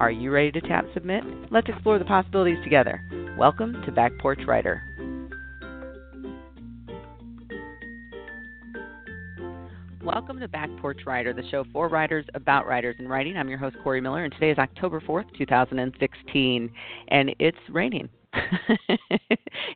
Are you ready to tap submit? Let's explore the possibilities together. Welcome to Back Porch Writer. Welcome to Back Porch Writer, the show for writers, about writers, and writing. I'm your host, Corey Miller, and today is October 4th, 2016, and it's raining.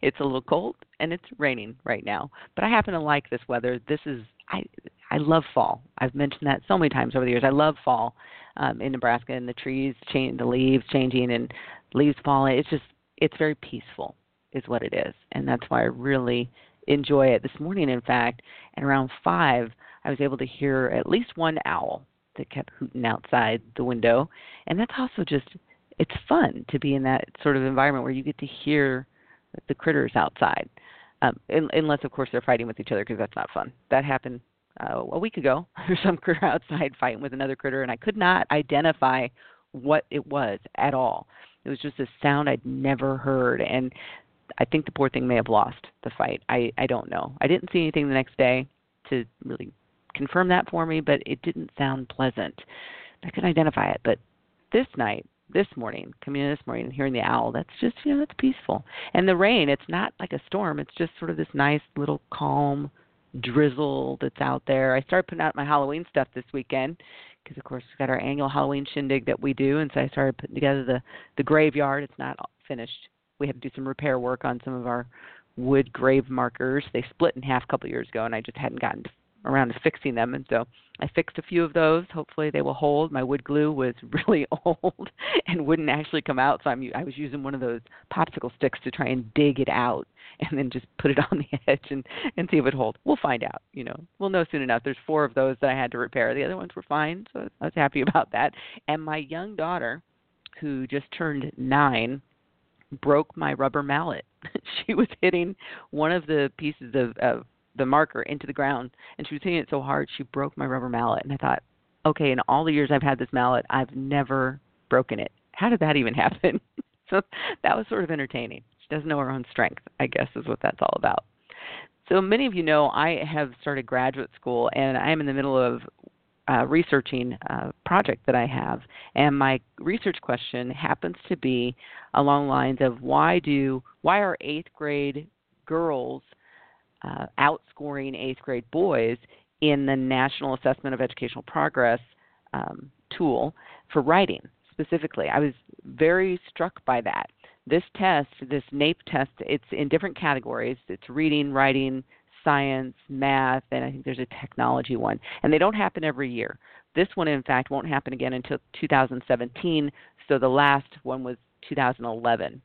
it's a little cold and it's raining right now, but I happen to like this weather. This is I I love fall. I've mentioned that so many times over the years. I love fall um, in Nebraska and the trees change, the leaves changing and leaves falling. It's just it's very peaceful, is what it is, and that's why I really enjoy it. This morning, in fact, at around five, I was able to hear at least one owl that kept hooting outside the window, and that's also just it's fun to be in that sort of environment where you get to hear the critters outside. Um, unless, of course, they're fighting with each other because that's not fun. That happened uh, a week ago. There's some critter outside fighting with another critter, and I could not identify what it was at all. It was just a sound I'd never heard, and I think the poor thing may have lost the fight. I I don't know. I didn't see anything the next day to really confirm that for me, but it didn't sound pleasant. I couldn't identify it, but this night, this morning, coming in this morning and hearing the owl, that's just you know that's peaceful. And the rain, it's not like a storm. It's just sort of this nice little calm drizzle that's out there. I started putting out my Halloween stuff this weekend because of course we've got our annual Halloween shindig that we do, and so I started putting together the the graveyard. It's not finished. We have to do some repair work on some of our wood grave markers. They split in half a couple years ago, and I just hadn't gotten around to fixing them, and so I fixed a few of those. Hopefully, they will hold. My wood glue was really old and wouldn't actually come out, so I'm I was using one of those popsicle sticks to try and dig it out and then just put it on the edge and and see if it holds. We'll find out. You know, we'll know soon enough. There's four of those that I had to repair. The other ones were fine, so I was happy about that. And my young daughter, who just turned nine, broke my rubber mallet. she was hitting one of the pieces of, of the marker into the ground, and she was hitting it so hard she broke my rubber mallet. And I thought, okay, in all the years I've had this mallet, I've never broken it. How did that even happen? so that was sort of entertaining She doesn't know her own strength, I guess is what that's all about. So many of you know I have started graduate school and I am in the middle of uh, researching a project that I have, and my research question happens to be along the lines of why do why are eighth grade girls uh, outscoring eighth grade boys in the National Assessment of Educational Progress um, tool for writing specifically? I was very struck by that this test, this NAEP test, it's in different categories. It's reading, writing, science, math, and I think there's a technology one. And they don't happen every year. This one, in fact, won't happen again until 2017. So the last one was 2011.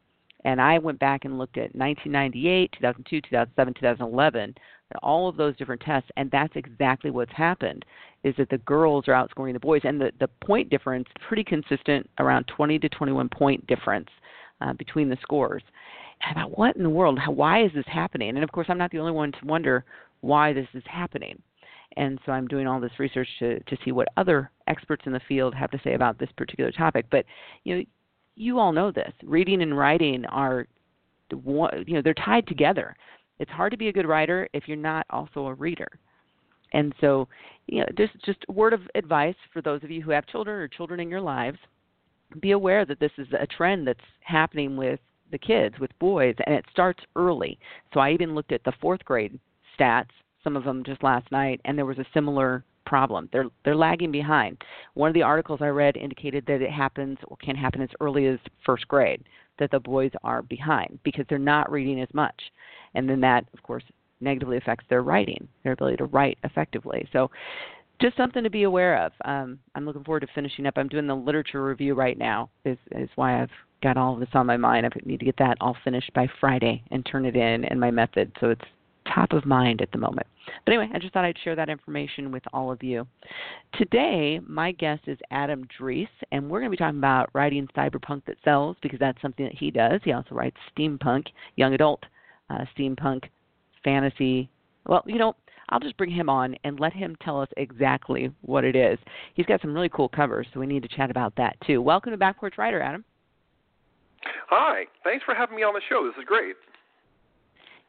And I went back and looked at 1998, 2002, 2007, 2011, all of those different tests, and that's exactly what's happened. Is that the girls are outscoring the boys, and the the point difference pretty consistent, around 20 to 21 point difference uh, between the scores. And thought, what in the world? How, why is this happening? And of course, I'm not the only one to wonder why this is happening. And so I'm doing all this research to, to see what other experts in the field have to say about this particular topic. But you know, you all know this. Reading and writing are, you know, they're tied together. It's hard to be a good writer if you're not also a reader. And so, you know, just just a word of advice for those of you who have children or children in your lives be aware that this is a trend that's happening with the kids, with boys, and it starts early. So I even looked at the fourth grade stats, some of them just last night, and there was a similar problem. They're they're lagging behind. One of the articles I read indicated that it happens or can happen as early as first grade that the boys are behind because they're not reading as much. And then that of course negatively affects their writing, their ability to write effectively. So just something to be aware of. Um, I'm looking forward to finishing up. I'm doing the literature review right now. Is is why I've got all of this on my mind. I need to get that all finished by Friday and turn it in and my method. So it's top of mind at the moment. But anyway, I just thought I'd share that information with all of you. Today, my guest is Adam Dreece, and we're going to be talking about writing cyberpunk that sells because that's something that he does. He also writes steampunk, young adult uh, steampunk, fantasy. Well, you know, I'll just bring him on and let him tell us exactly what it is. He's got some really cool covers, so we need to chat about that too. Welcome to Back Porch Writer, Adam. Hi, thanks for having me on the show. This is great.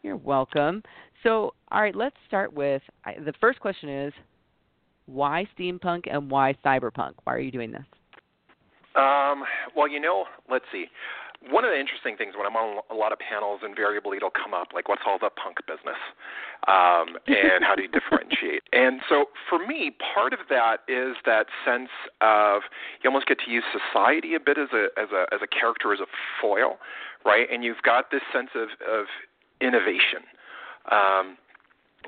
You're welcome. So, all right, let's start with the first question is why steampunk and why cyberpunk? Why are you doing this? Um, well, you know, let's see one of the interesting things when I'm on a lot of panels, invariably it'll come up like, what's all the punk business, um, and how do you differentiate? And so for me, part of that is that sense of you almost get to use society a bit as a as a as a character as a foil, right? And you've got this sense of of innovation. Um,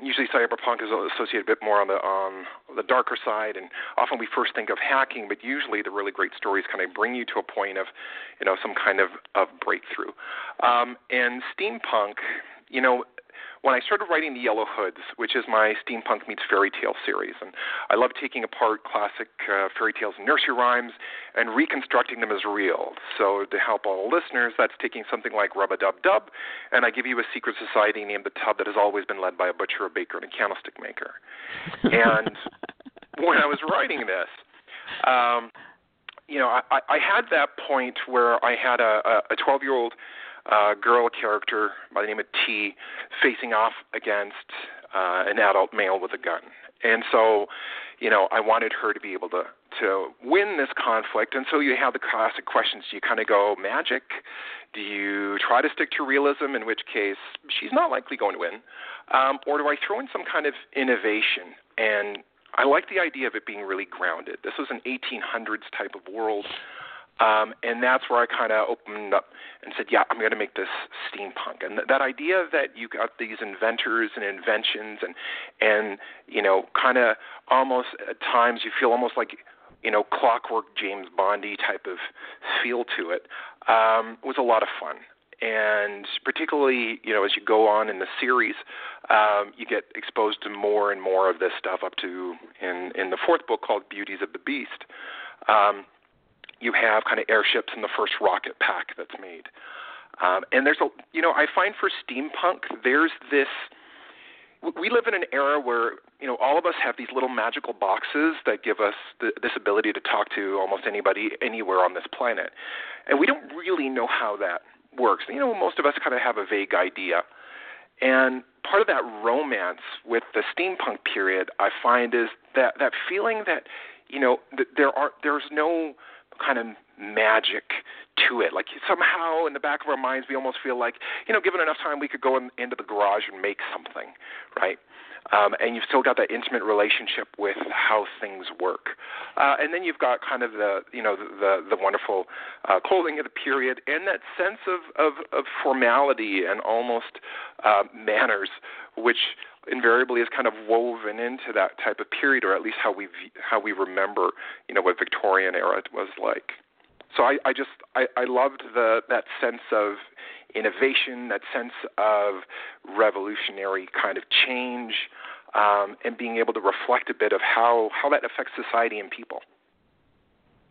usually cyberpunk is associated a bit more on the on the darker side and often we first think of hacking but usually the really great stories kind of bring you to a point of you know some kind of of breakthrough. Um, and steampunk you know when I started writing The Yellow Hoods, which is my steampunk meets fairy tale series, and I love taking apart classic uh, fairy tales and nursery rhymes and reconstructing them as real. So to help all listeners, that's taking something like Rub a Dub Dub, and I give you a secret society named the Tub that has always been led by a butcher, a baker, and a candlestick maker. and when I was writing this, um, you know, I, I had that point where I had a, a 12 year old uh, girl character by the name of T facing off against uh, an adult male with a gun. And so, you know, I wanted her to be able to to win this conflict. And so you have the classic questions: Do you kind of go magic? Do you try to stick to realism? In which case, she's not likely going to win. Um, or do I throw in some kind of innovation? And I like the idea of it being really grounded. This was an 1800s type of world um, and that's where I kind of opened up and said, yeah, I'm going to make this steampunk. And th- that idea that you got these inventors and inventions and, and you know, kind of almost at times you feel almost like, you know, clockwork James Bondy type of feel to it um, was a lot of fun. And particularly, you know, as you go on in the series, um, you get exposed to more and more of this stuff up to in in the fourth book called Beauties of the Beast. Um, you have kind of airships and the first rocket pack that's made. Um, and there's a, you know, I find for steampunk, there's this. We live in an era where you know all of us have these little magical boxes that give us the, this ability to talk to almost anybody anywhere on this planet, and we don't really know how that works. You know, most of us kind of have a vague idea, and part of that romance with the steampunk period, I find, is that that feeling that you know that there are there's no kind of magic to it. Like somehow in the back of our minds, we almost feel like, you know, given enough time, we could go in, into the garage and make something, right? Um, and you've still got that intimate relationship with how things work. Uh, and then you've got kind of the, you know, the the, the wonderful uh, clothing of the period and that sense of of, of formality and almost uh, manners, which invariably is kind of woven into that type of period, or at least how we how we remember, you know, what Victorian era was like. So I, I just I, I loved the that sense of innovation, that sense of revolutionary kind of change, um, and being able to reflect a bit of how how that affects society and people.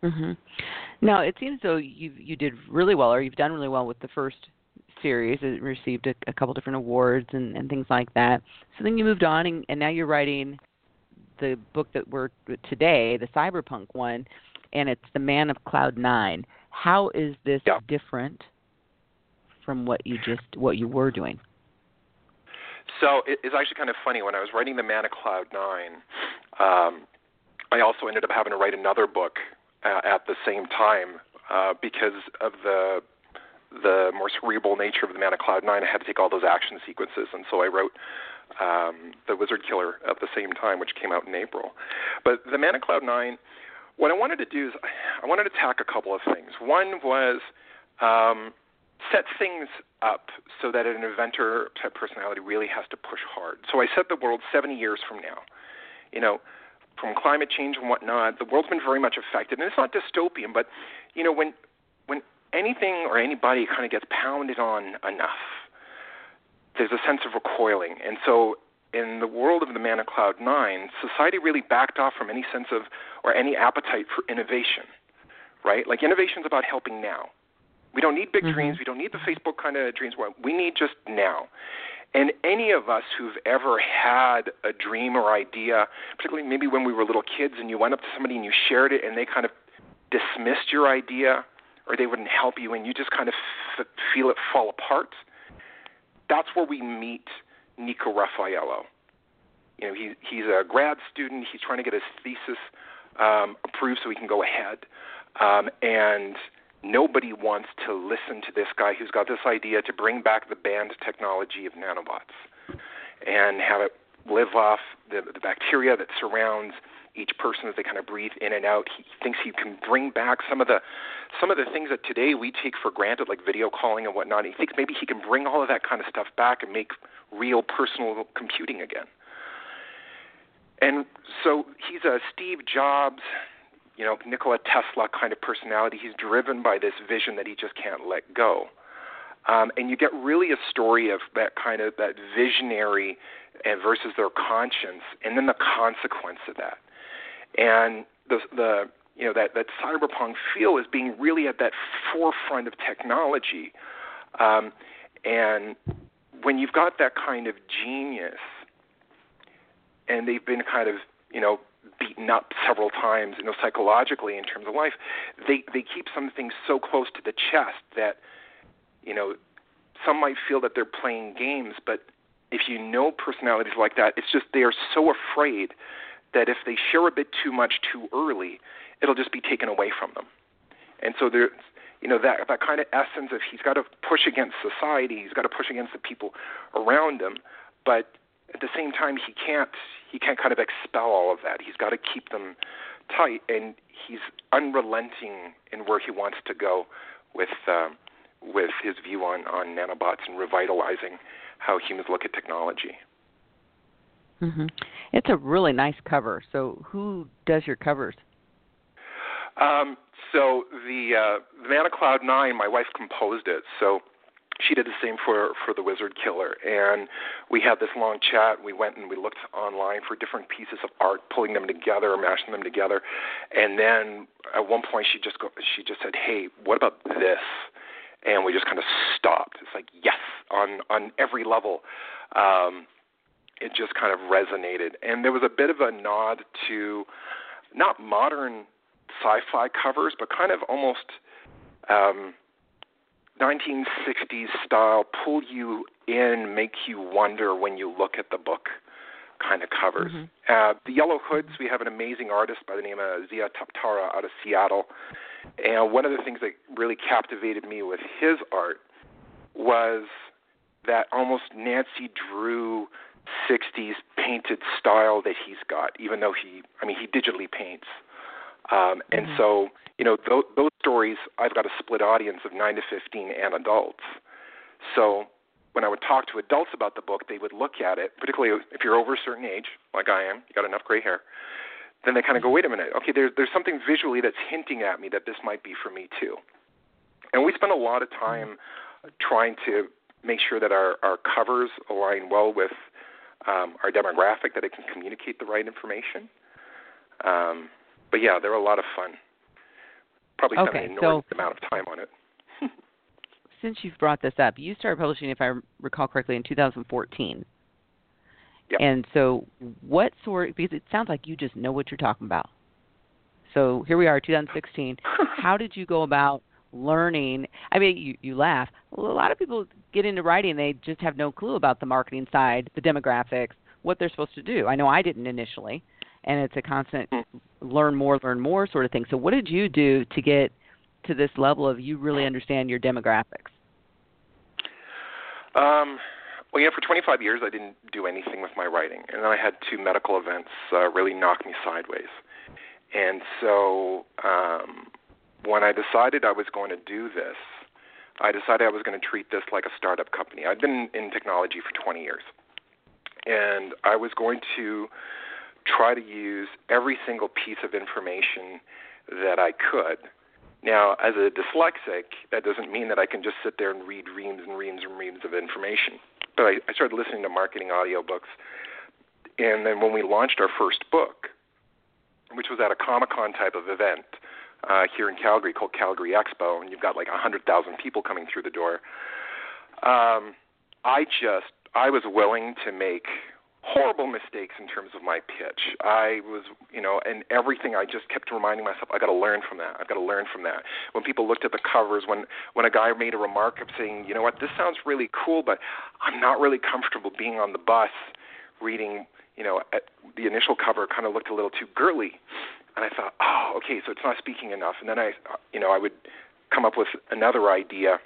Mm-hmm. Now it seems though you you did really well, or you've done really well with the first series. It received a, a couple different awards and, and things like that. So then you moved on, and, and now you're writing the book that we're today, the cyberpunk one, and it's the Man of Cloud Nine. How is this yeah. different from what you just what you were doing? So it's actually kind of funny. When I was writing the Man of Cloud Nine, um, I also ended up having to write another book uh, at the same time uh, because of the the more cerebral nature of the Man of Cloud Nine, I had to take all those action sequences, and so I wrote um, the Wizard Killer at the same time, which came out in April. But the Man of Cloud Nine, what I wanted to do is I wanted to tack a couple of things. One was um, set things up so that an inventor type personality really has to push hard. So I set the world 70 years from now. You know, from climate change and whatnot, the world's been very much affected, and it's not dystopian, but you know when when anything or anybody kind of gets pounded on enough, there's a sense of recoiling, and so in the world of the Man of Cloud Nine, society really backed off from any sense of or any appetite for innovation, right? Like innovation is about helping now. We don't need big mm-hmm. dreams. We don't need the Facebook kind of dreams. We need just now. And any of us who've ever had a dream or idea, particularly maybe when we were little kids and you went up to somebody and you shared it and they kind of dismissed your idea or they wouldn't help you and you just kind of f- feel it fall apart, that's where we meet Nico Raffaello. You know, he, he's a grad student. He's trying to get his thesis um, approved so he can go ahead. Um, and nobody wants to listen to this guy who's got this idea to bring back the banned technology of nanobots and have it live off the, the bacteria that surrounds each person as they kind of breathe in and out. He thinks he can bring back some of the some of the things that today we take for granted, like video calling and whatnot. He thinks maybe he can bring all of that kind of stuff back and make real personal computing again. And so he's a Steve Jobs you know, Nikola Tesla kind of personality. He's driven by this vision that he just can't let go. Um, and you get really a story of that kind of that visionary and versus their conscience, and then the consequence of that. And the the you know that that cyberpunk feel is being really at that forefront of technology. Um, and when you've got that kind of genius, and they've been kind of you know beaten up several times, you know, psychologically in terms of life, they they keep some things so close to the chest that, you know, some might feel that they're playing games, but if you know personalities like that, it's just they are so afraid that if they share a bit too much too early, it'll just be taken away from them. And so there's you know that that kind of essence of he's got to push against society, he's got to push against the people around him, but at the same time he can't he can't kind of expel all of that. He's got to keep them tight, and he's unrelenting in where he wants to go with uh, with his view on on nanobots and revitalizing how humans look at technology. Mm-hmm. It's a really nice cover. So, who does your covers? Um, so the uh, Man of Cloud Nine, my wife composed it. So she did the same for for the Wizard Killer, and we had this long chat. We went and we looked online for different pieces of art, pulling them together, mashing them together, and then at one point she just go, she just said, "Hey, what about this?" And we just kind of stopped. It's like yes, on on every level. Um, it just kind of resonated, and there was a bit of a nod to not modern sci-fi covers, but kind of almost. Um, 1960s style, pull you in, make you wonder when you look at the book kind of covers. Mm-hmm. Uh, the Yellow Hoods, we have an amazing artist by the name of Zia Taptara out of Seattle. And one of the things that really captivated me with his art was that almost Nancy Drew 60s painted style that he's got, even though he, I mean, he digitally paints. Um, and mm-hmm. so you know, those, those stories, I've got a split audience of 9 to 15 and adults. So when I would talk to adults about the book, they would look at it, particularly if you're over a certain age, like I am, you got enough gray hair. Then they kind of go, wait a minute, okay, there's there's something visually that's hinting at me that this might be for me too. And we spend a lot of time trying to make sure that our, our covers align well with um, our demographic, that it can communicate the right information. Um, but yeah, they're a lot of fun probably okay, spent an enormous so, amount of time on it. since you've brought this up, you started publishing, if I recall correctly, in 2014. Yep. And so, what sort? Because it sounds like you just know what you're talking about. So here we are, 2016. How did you go about learning? I mean, you you laugh. a lot of people get into writing, they just have no clue about the marketing side, the demographics, what they're supposed to do. I know I didn't initially and it's a constant learn more, learn more sort of thing. So, what did you do to get to this level of you really understand your demographics? Um, well, you know, for 25 years, I didn't do anything with my writing, and then I had two medical events uh, really knock me sideways. And so, um, when I decided I was going to do this, I decided I was going to treat this like a startup company. I'd been in technology for 20 years, and I was going to try to use every single piece of information that I could. Now, as a dyslexic, that doesn't mean that I can just sit there and read reams and reams and reams of information. But I, I started listening to marketing audiobooks. And then when we launched our first book, which was at a Comic Con type of event, uh, here in Calgary called Calgary Expo, and you've got like a 100,000 people coming through the door. Um, I just I was willing to make horrible mistakes in terms of my pitch. I was, you know, and everything I just kept reminding myself, I got to learn from that. I've got to learn from that. When people looked at the covers, when when a guy made a remark of saying, you know what, this sounds really cool, but I'm not really comfortable being on the bus reading, you know, at the initial cover kind of looked a little too girly and I thought, oh, okay, so it's not speaking enough. And then I, you know, I would come up with another idea.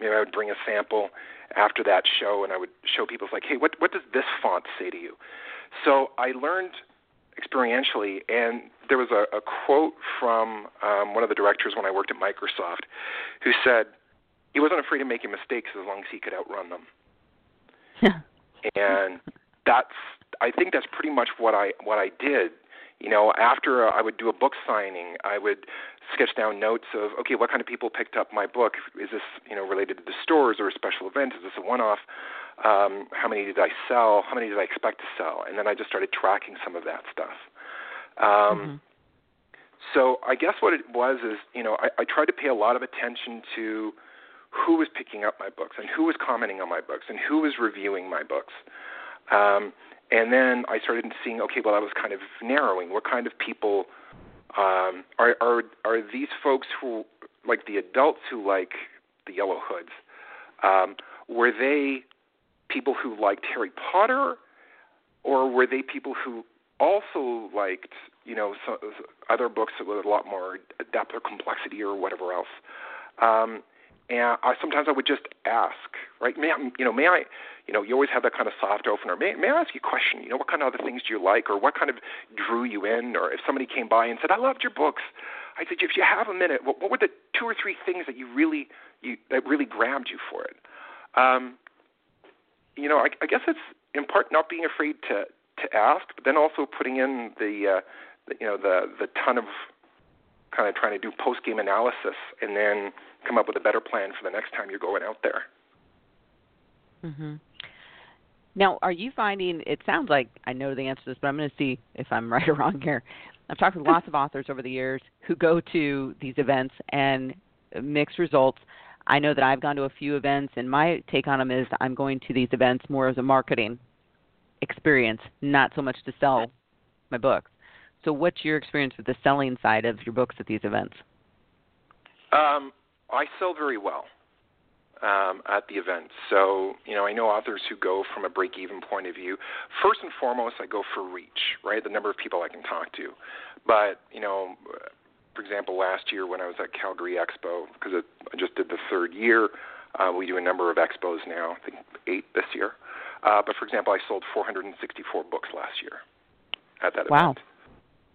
Maybe I would bring a sample after that show, and I would show people like, hey, what what does this font say to you? So I learned experientially, and there was a, a quote from um, one of the directors when I worked at Microsoft, who said he wasn't afraid of making mistakes as long as he could outrun them. Yeah. and that's I think that's pretty much what I what I did you know, after I would do a book signing, I would sketch down notes of, okay, what kind of people picked up my book? Is this, you know, related to the stores or a special event? Is this a one-off? Um, how many did I sell? How many did I expect to sell? And then I just started tracking some of that stuff. Um, mm-hmm. So I guess what it was is, you know, I, I tried to pay a lot of attention to who was picking up my books and who was commenting on my books and who was reviewing my books. Um, and then I started seeing, okay, well, I was kind of narrowing. What kind of people um, are are are these folks who like the adults who like the Yellow Hoods? Um, were they people who liked Harry Potter, or were they people who also liked you know so, other books with a lot more depth or complexity or whatever else? Um, and I, sometimes I would just ask, right? May I, you know, may I, you know, you always have that kind of soft opener. May, may I ask you a question? You know, what kind of other things do you like, or what kind of drew you in, or if somebody came by and said, "I loved your books," I said, if you have a minute, what, what were the two or three things that you really, you that really grabbed you for it? Um, you know, I, I guess it's in part not being afraid to to ask, but then also putting in the, uh, the you know, the the ton of kind of trying to do post game analysis, and then come up with a better plan for the next time you're going out there. Mm-hmm. Now, are you finding? It sounds like I know the answer to this, but I'm going to see if I'm right or wrong here. I've talked with lots of authors over the years who go to these events and mixed results. I know that I've gone to a few events, and my take on them is I'm going to these events more as a marketing experience, not so much to sell my books. So, what's your experience with the selling side of your books at these events? Um, I sell very well um, at the event. So, you know, I know authors who go from a break even point of view. First and foremost, I go for reach, right? The number of people I can talk to. But, you know, for example, last year when I was at Calgary Expo, because I just did the third year, uh, we do a number of expos now, I think eight this year. Uh, but for example, I sold 464 books last year at that event. wow. event.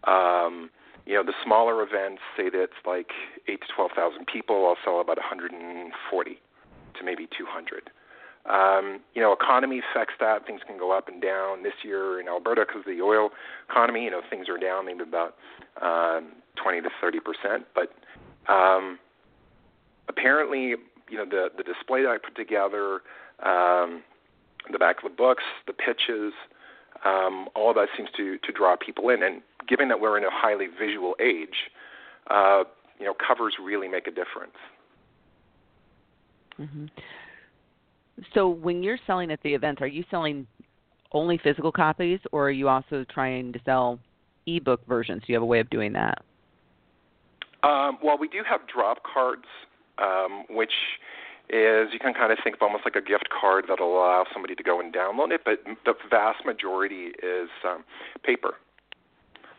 Um, you know, the smaller events, say that it's like eight to twelve thousand people, I'll sell about 140 to maybe 200. Um, you know, economy affects that. Things can go up and down. This year in Alberta, because the oil economy, you know, things are down maybe about um, 20 to 30 percent. But um, apparently, you know, the the display that I put together, um, the back of the books, the pitches, um, all of that seems to to draw people in. And given that we're in a highly visual age, uh, you know, covers really make a difference. Mm-hmm. So when you're selling at the events, are you selling only physical copies, or are you also trying to sell ebook versions? Do you have a way of doing that? Um, well, we do have drop cards, um, which is you can kind of think of almost like a gift card that'll allow somebody to go and download it, but the vast majority is um, paper.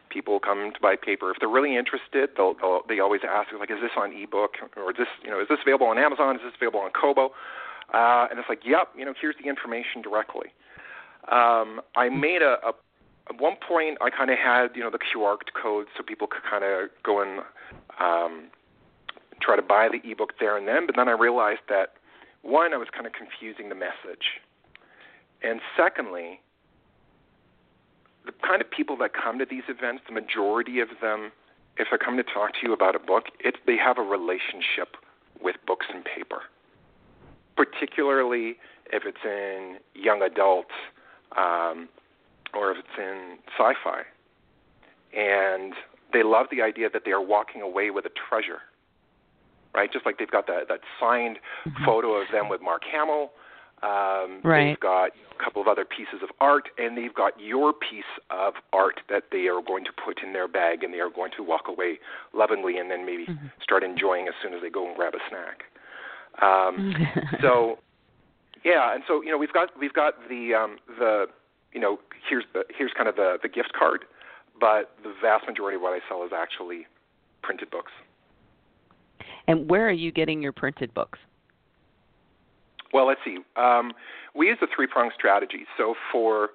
People come to buy paper if they're really interested. They'll, they'll they always ask like, is this on ebook or is this you know is this available on Amazon? Is this available on Kobo? Uh, and it's like, yep, you know, here's the information directly. Um, I made a, a at one point I kind of had you know the QR code so people could kind of go and um, try to buy the ebook there and then. But then I realized that one, I was kind of confusing the message, and secondly, the kind of people that come to these events, the majority of them, if they're coming to talk to you about a book, it's they have a relationship with books and paper, particularly if it's in young adults. Um, or if it's in sci-fi, and they love the idea that they are walking away with a treasure, right? Just like they've got that that signed mm-hmm. photo of them with Mark Hamill. Um, right. They've got a couple of other pieces of art, and they've got your piece of art that they are going to put in their bag, and they are going to walk away lovingly, and then maybe mm-hmm. start enjoying as soon as they go and grab a snack. Um, so, yeah, and so you know we've got we've got the um, the you know, here's the here's kind of the the gift card, but the vast majority of what I sell is actually printed books. And where are you getting your printed books? Well, let's see. Um, we use a three pronged strategy. So for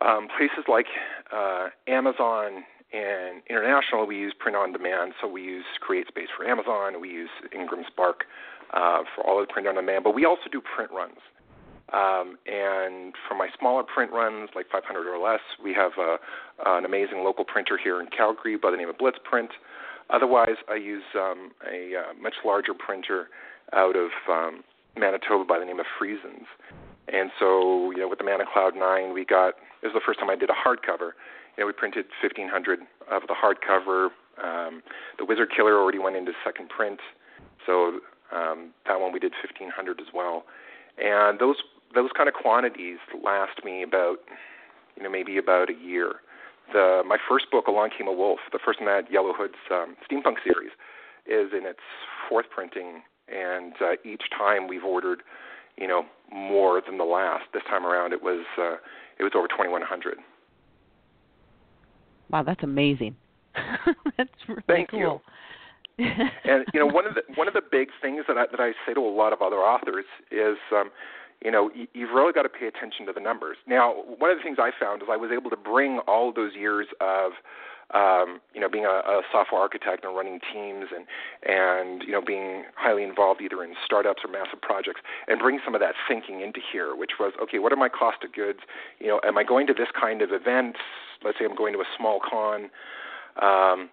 um, places like uh, Amazon and international, we use print on demand. So we use CreateSpace for Amazon. We use Ingram Spark uh, for all of the print on demand. But we also do print runs. Um, and for my smaller print runs, like 500 or less, we have a, an amazing local printer here in Calgary by the name of Blitz Print. Otherwise, I use um, a uh, much larger printer out of um, Manitoba by the name of Friesens. And so, you know, with the Man of Cloud 9, we got, this is the first time I did a hardcover. You know, we printed 1,500 of the hardcover. Um, the Wizard Killer already went into second print. So um, that one we did 1,500 as well. And those those kind of quantities last me about you know maybe about a year. The my first book, Along Came a Wolf, the first in that Yellowhoods um, steampunk series, is in its fourth printing, and uh, each time we've ordered you know more than the last. This time around, it was uh, it was over 2,100. Wow, that's amazing. that's really Thank cool. You. and you know one of the one of the big things that I that I say to a lot of other authors is um, you know, you've really got to pay attention to the numbers. Now, one of the things I found is I was able to bring all those years of um, you know, being a, a software architect and running teams and and you know being highly involved either in startups or massive projects and bring some of that thinking into here, which was okay, what are my cost of goods? You know, am I going to this kind of event? Let's say I'm going to a small con. Um,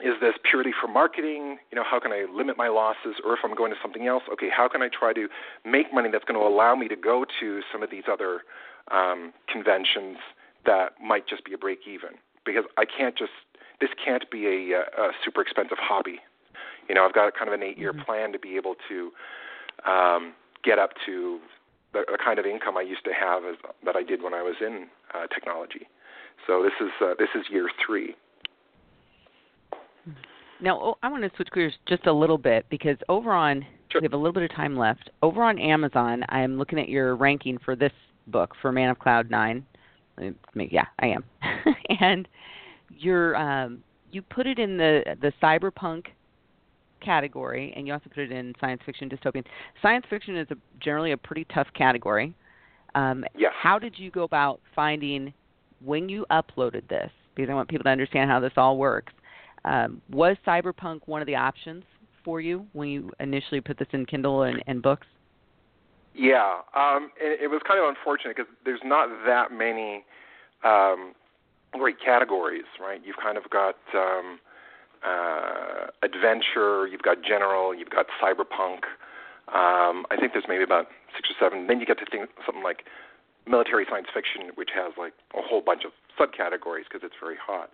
is this purely for marketing? You know, how can I limit my losses? Or if I'm going to something else, okay, how can I try to make money that's going to allow me to go to some of these other um, conventions that might just be a break even? Because I can't just this can't be a, a super expensive hobby. You know, I've got kind of an eight-year mm-hmm. plan to be able to um, get up to the, the kind of income I used to have as, that I did when I was in uh, technology. So this is uh, this is year three. Now, oh, I want to switch gears just a little bit because over on sure. we have a little bit of time left. Over on Amazon, I am looking at your ranking for this book for Man of Cloud Nine. Yeah, I am. and you're um, you put it in the the cyberpunk category, and you also put it in science fiction dystopian. Science fiction is a, generally a pretty tough category. Um, yes. How did you go about finding when you uploaded this? Because I want people to understand how this all works. Um, was cyberpunk one of the options for you when you initially put this in Kindle and, and books? Yeah, um, it, it was kind of unfortunate because there's not that many um, great categories, right? You've kind of got um, uh, adventure, you've got general, you've got cyberpunk. Um, I think there's maybe about six or seven. Then you get to think something like military science fiction, which has like a whole bunch of subcategories because it's very hot.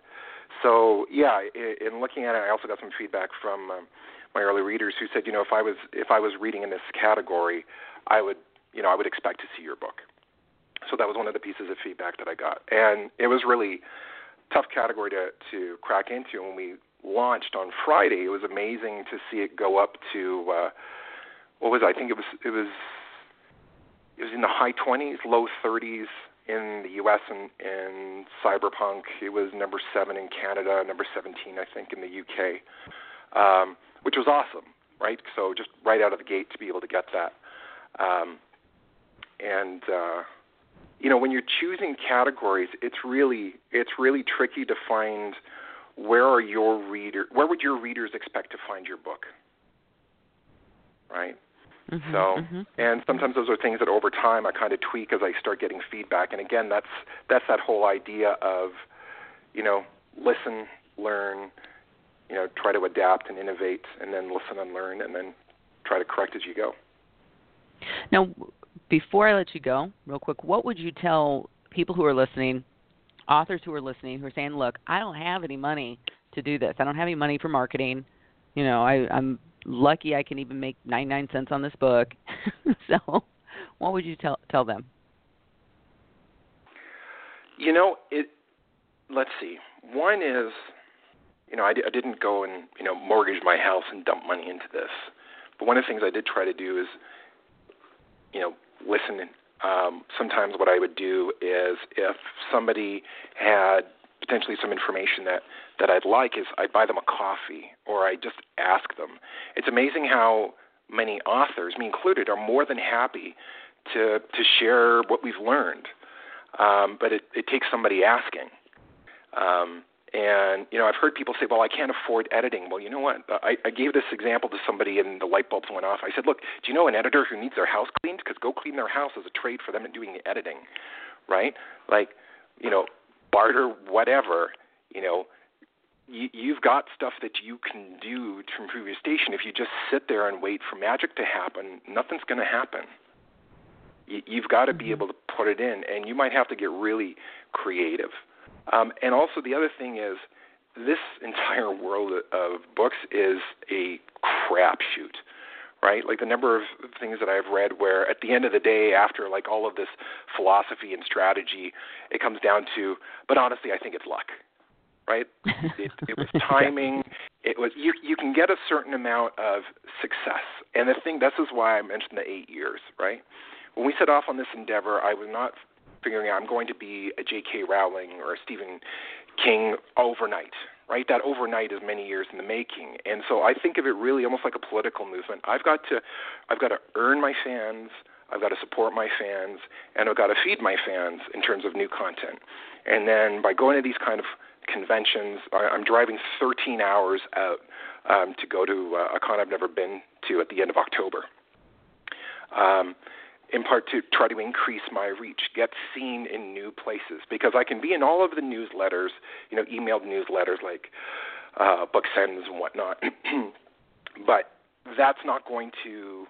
So yeah, in looking at it, I also got some feedback from um, my early readers who said, you know, if I was if I was reading in this category, I would you know I would expect to see your book. So that was one of the pieces of feedback that I got, and it was really tough category to to crack into. When we launched on Friday, it was amazing to see it go up to uh, what was it? I think it was it was it was in the high 20s, low 30s in the U.S. and in Cyberpunk. It was number seven in Canada, number 17, I think, in the U.K., um, which was awesome, right? So just right out of the gate to be able to get that. Um, and uh, you know, when you're choosing categories, it's really it's really tricky to find where are your reader where would your readers expect to find your book, right? Mm-hmm, so, mm-hmm. and sometimes those are things that over time I kind of tweak as I start getting feedback. And again, that's that's that whole idea of, you know, listen, learn, you know, try to adapt and innovate, and then listen and learn, and then try to correct as you go. Now, before I let you go, real quick, what would you tell people who are listening, authors who are listening, who are saying, "Look, I don't have any money to do this. I don't have any money for marketing. You know, I, I'm lucky I can even make 99 cents on this book." so, what would you tell tell them? You know, it. Let's see. One is, you know, I, I didn't go and you know mortgage my house and dump money into this, but one of the things I did try to do is, you know, listen. Um, sometimes what I would do is if somebody had potentially some information that that I'd like is I'd buy them a coffee or I just ask them. It's amazing how many authors, me included, are more than happy to to share what we've learned. Um, but it, it takes somebody asking. Um, and you know, I've heard people say, "Well, I can't afford editing." Well, you know what? I, I gave this example to somebody, and the light bulbs went off. I said, "Look, do you know an editor who needs their house cleaned? Because go clean their house as a trade for them doing the editing, right? Like, you know, barter whatever. You know, you, you've got stuff that you can do to improve your station. If you just sit there and wait for magic to happen, nothing's going to happen. You, you've got to be able to put it in, and you might have to get really creative." Um, and also, the other thing is, this entire world of books is a crapshoot, right? Like the number of things that I've read where at the end of the day, after like all of this philosophy and strategy, it comes down to, but honestly, I think it's luck, right? it, it was timing. It was you. You can get a certain amount of success, and the thing. This is why I mentioned the eight years, right? When we set off on this endeavor, I was not figuring out I'm going to be a J.K. Rowling or a Stephen King overnight, right? That overnight is many years in the making, and so I think of it really almost like a political movement. I've got to, I've got to earn my fans. I've got to support my fans, and I've got to feed my fans in terms of new content. And then by going to these kind of conventions, I'm driving 13 hours out um, to go to uh, a con I've never been to at the end of October. Um, in part to try to increase my reach, get seen in new places, because I can be in all of the newsletters, you know, emailed newsletters like uh, book sends and whatnot, but that's not going to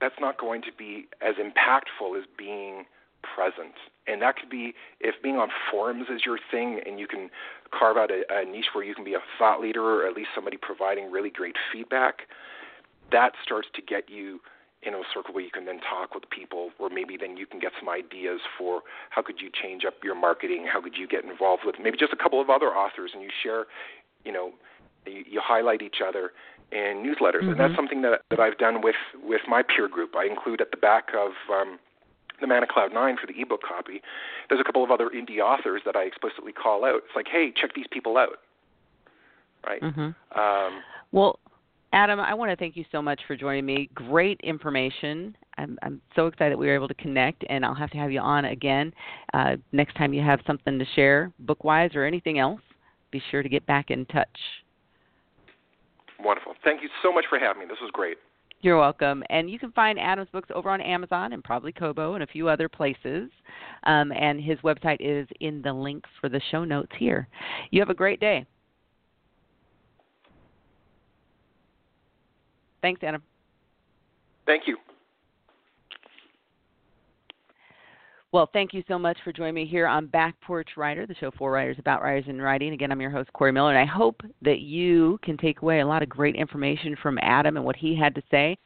that's not going to be as impactful as being present. And that could be if being on forums is your thing and you can carve out a, a niche where you can be a thought leader or at least somebody providing really great feedback, that starts to get you in a circle where you can then talk with people or maybe then you can get some ideas for how could you change up your marketing how could you get involved with maybe just a couple of other authors and you share you know you, you highlight each other in newsletters mm-hmm. and that's something that that I've done with with my peer group I include at the back of um the Man of Cloud Nine for the ebook copy. There's a couple of other indie authors that I explicitly call out. It's like, hey, check these people out, right? Mm-hmm. Um, well, Adam, I want to thank you so much for joining me. Great information. I'm, I'm so excited we were able to connect, and I'll have to have you on again uh, next time you have something to share, book wise or anything else. Be sure to get back in touch. Wonderful. Thank you so much for having me. This was great. You're welcome. And you can find Adam's books over on Amazon and probably Kobo and a few other places. Um, and his website is in the link for the show notes here. You have a great day. Thanks, Adam. Thank you. Well, thank you so much for joining me here on Back Porch Writer, the show for writers about writers and writing. Again, I'm your host, Corey Miller, and I hope that you can take away a lot of great information from Adam and what he had to say,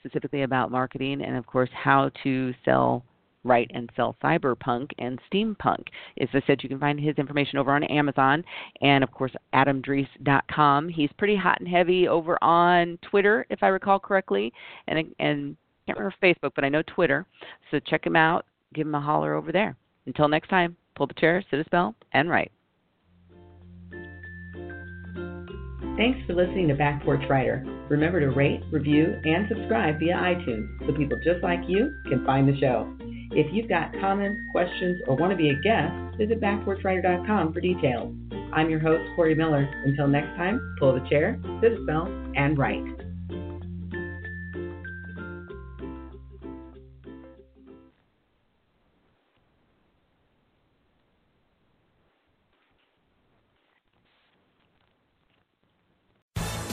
specifically about marketing and, of course, how to sell write and sell cyberpunk and steampunk. As I said, you can find his information over on Amazon and, of course, adamdreece.com. He's pretty hot and heavy over on Twitter, if I recall correctly, and and can't remember Facebook, but I know Twitter. So check him out. Give him a holler over there. Until next time, pull the chair, sit a spell, and write. Thanks for listening to Back Porch Writer. Remember to rate, review, and subscribe via iTunes so people just like you can find the show. If you've got comments, questions, or want to be a guest, visit backporchwriter.com for details. I'm your host, Corey Miller. Until next time, pull the chair, sit a spell, and write.